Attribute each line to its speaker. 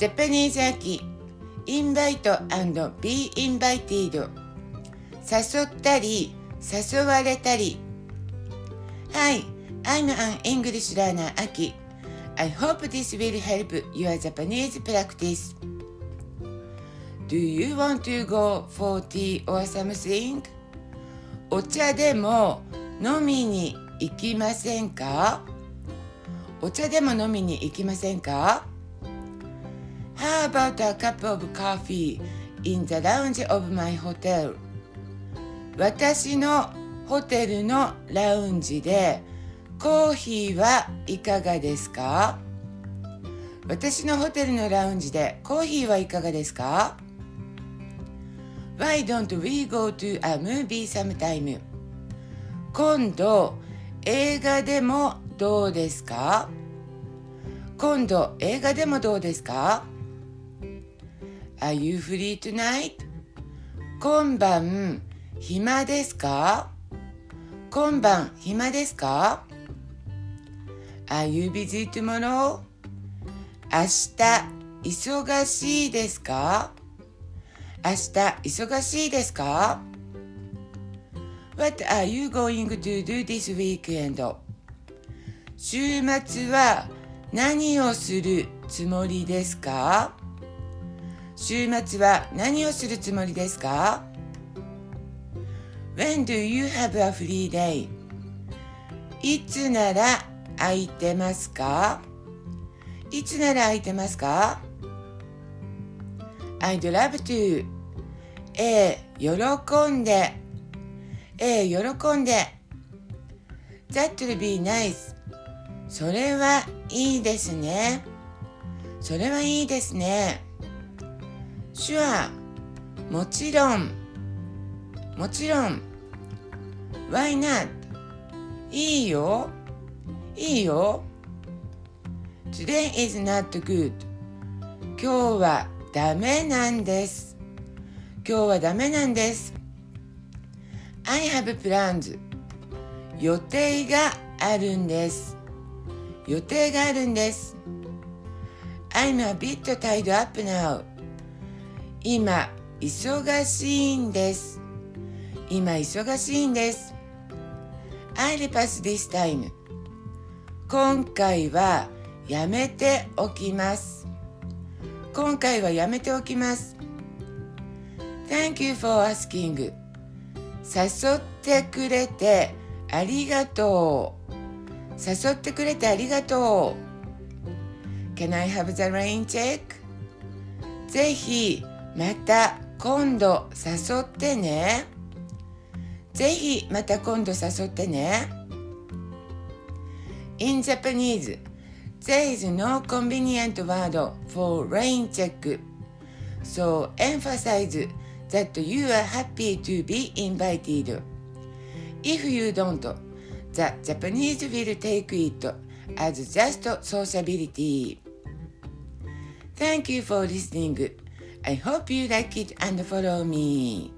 Speaker 1: ジャパニーズ秋インバイト &be invited 誘ったり誘われたり Hi, I'm an English learner Aki I hope this will help your Japanese practice Do you want to go for tea or something? お茶でも飲みに行きませんかお茶でも飲みに行きませんか How about a cup of coffee in the lounge of my hotel? 私のホテルのラウンジでコーヒーはいかがですか？私のホテルのラウンジでコーヒーはいかがですか？今度映画でもどうですか,今度映画でもどうですか？Are you free tonight? 今晩暇ですか今晩暇ですか ?Are you busy tomorrow? 明日忙しいですか明日忙しいですか ?What are you going to do this weekend? 週末は何をするつもりですか週末は何をするつもりですか ?When do you have a free day? いつなら空いてますか？いつなら空いてますか ?I'd love to. ええ、喜んで。ええ、喜んで。That will be nice. それはいいですね。それはいいですね。Sure もちろんもちろん Why not いいよいいよ Today is not good 今日はダメなんです今日はダメなんです I have plans 予定があるんです予定があるんです I'm a bit tied up now 今忙しいんです。今忙しいんです。I'll pass this time 今回はやめておきます。今回はやめておきます。Thank you for asking. 誘ってくれてありがとう。誘ってくれてありがとう。Can I have the rain check? ぜひまた今度誘ってねぜひまた今度誘ってね In Japanese there is no convenient word for rain check so emphasize that you are happy to be invited if you don't the Japanese will take it as just sociability Thank you for listening I hope you like it and follow me.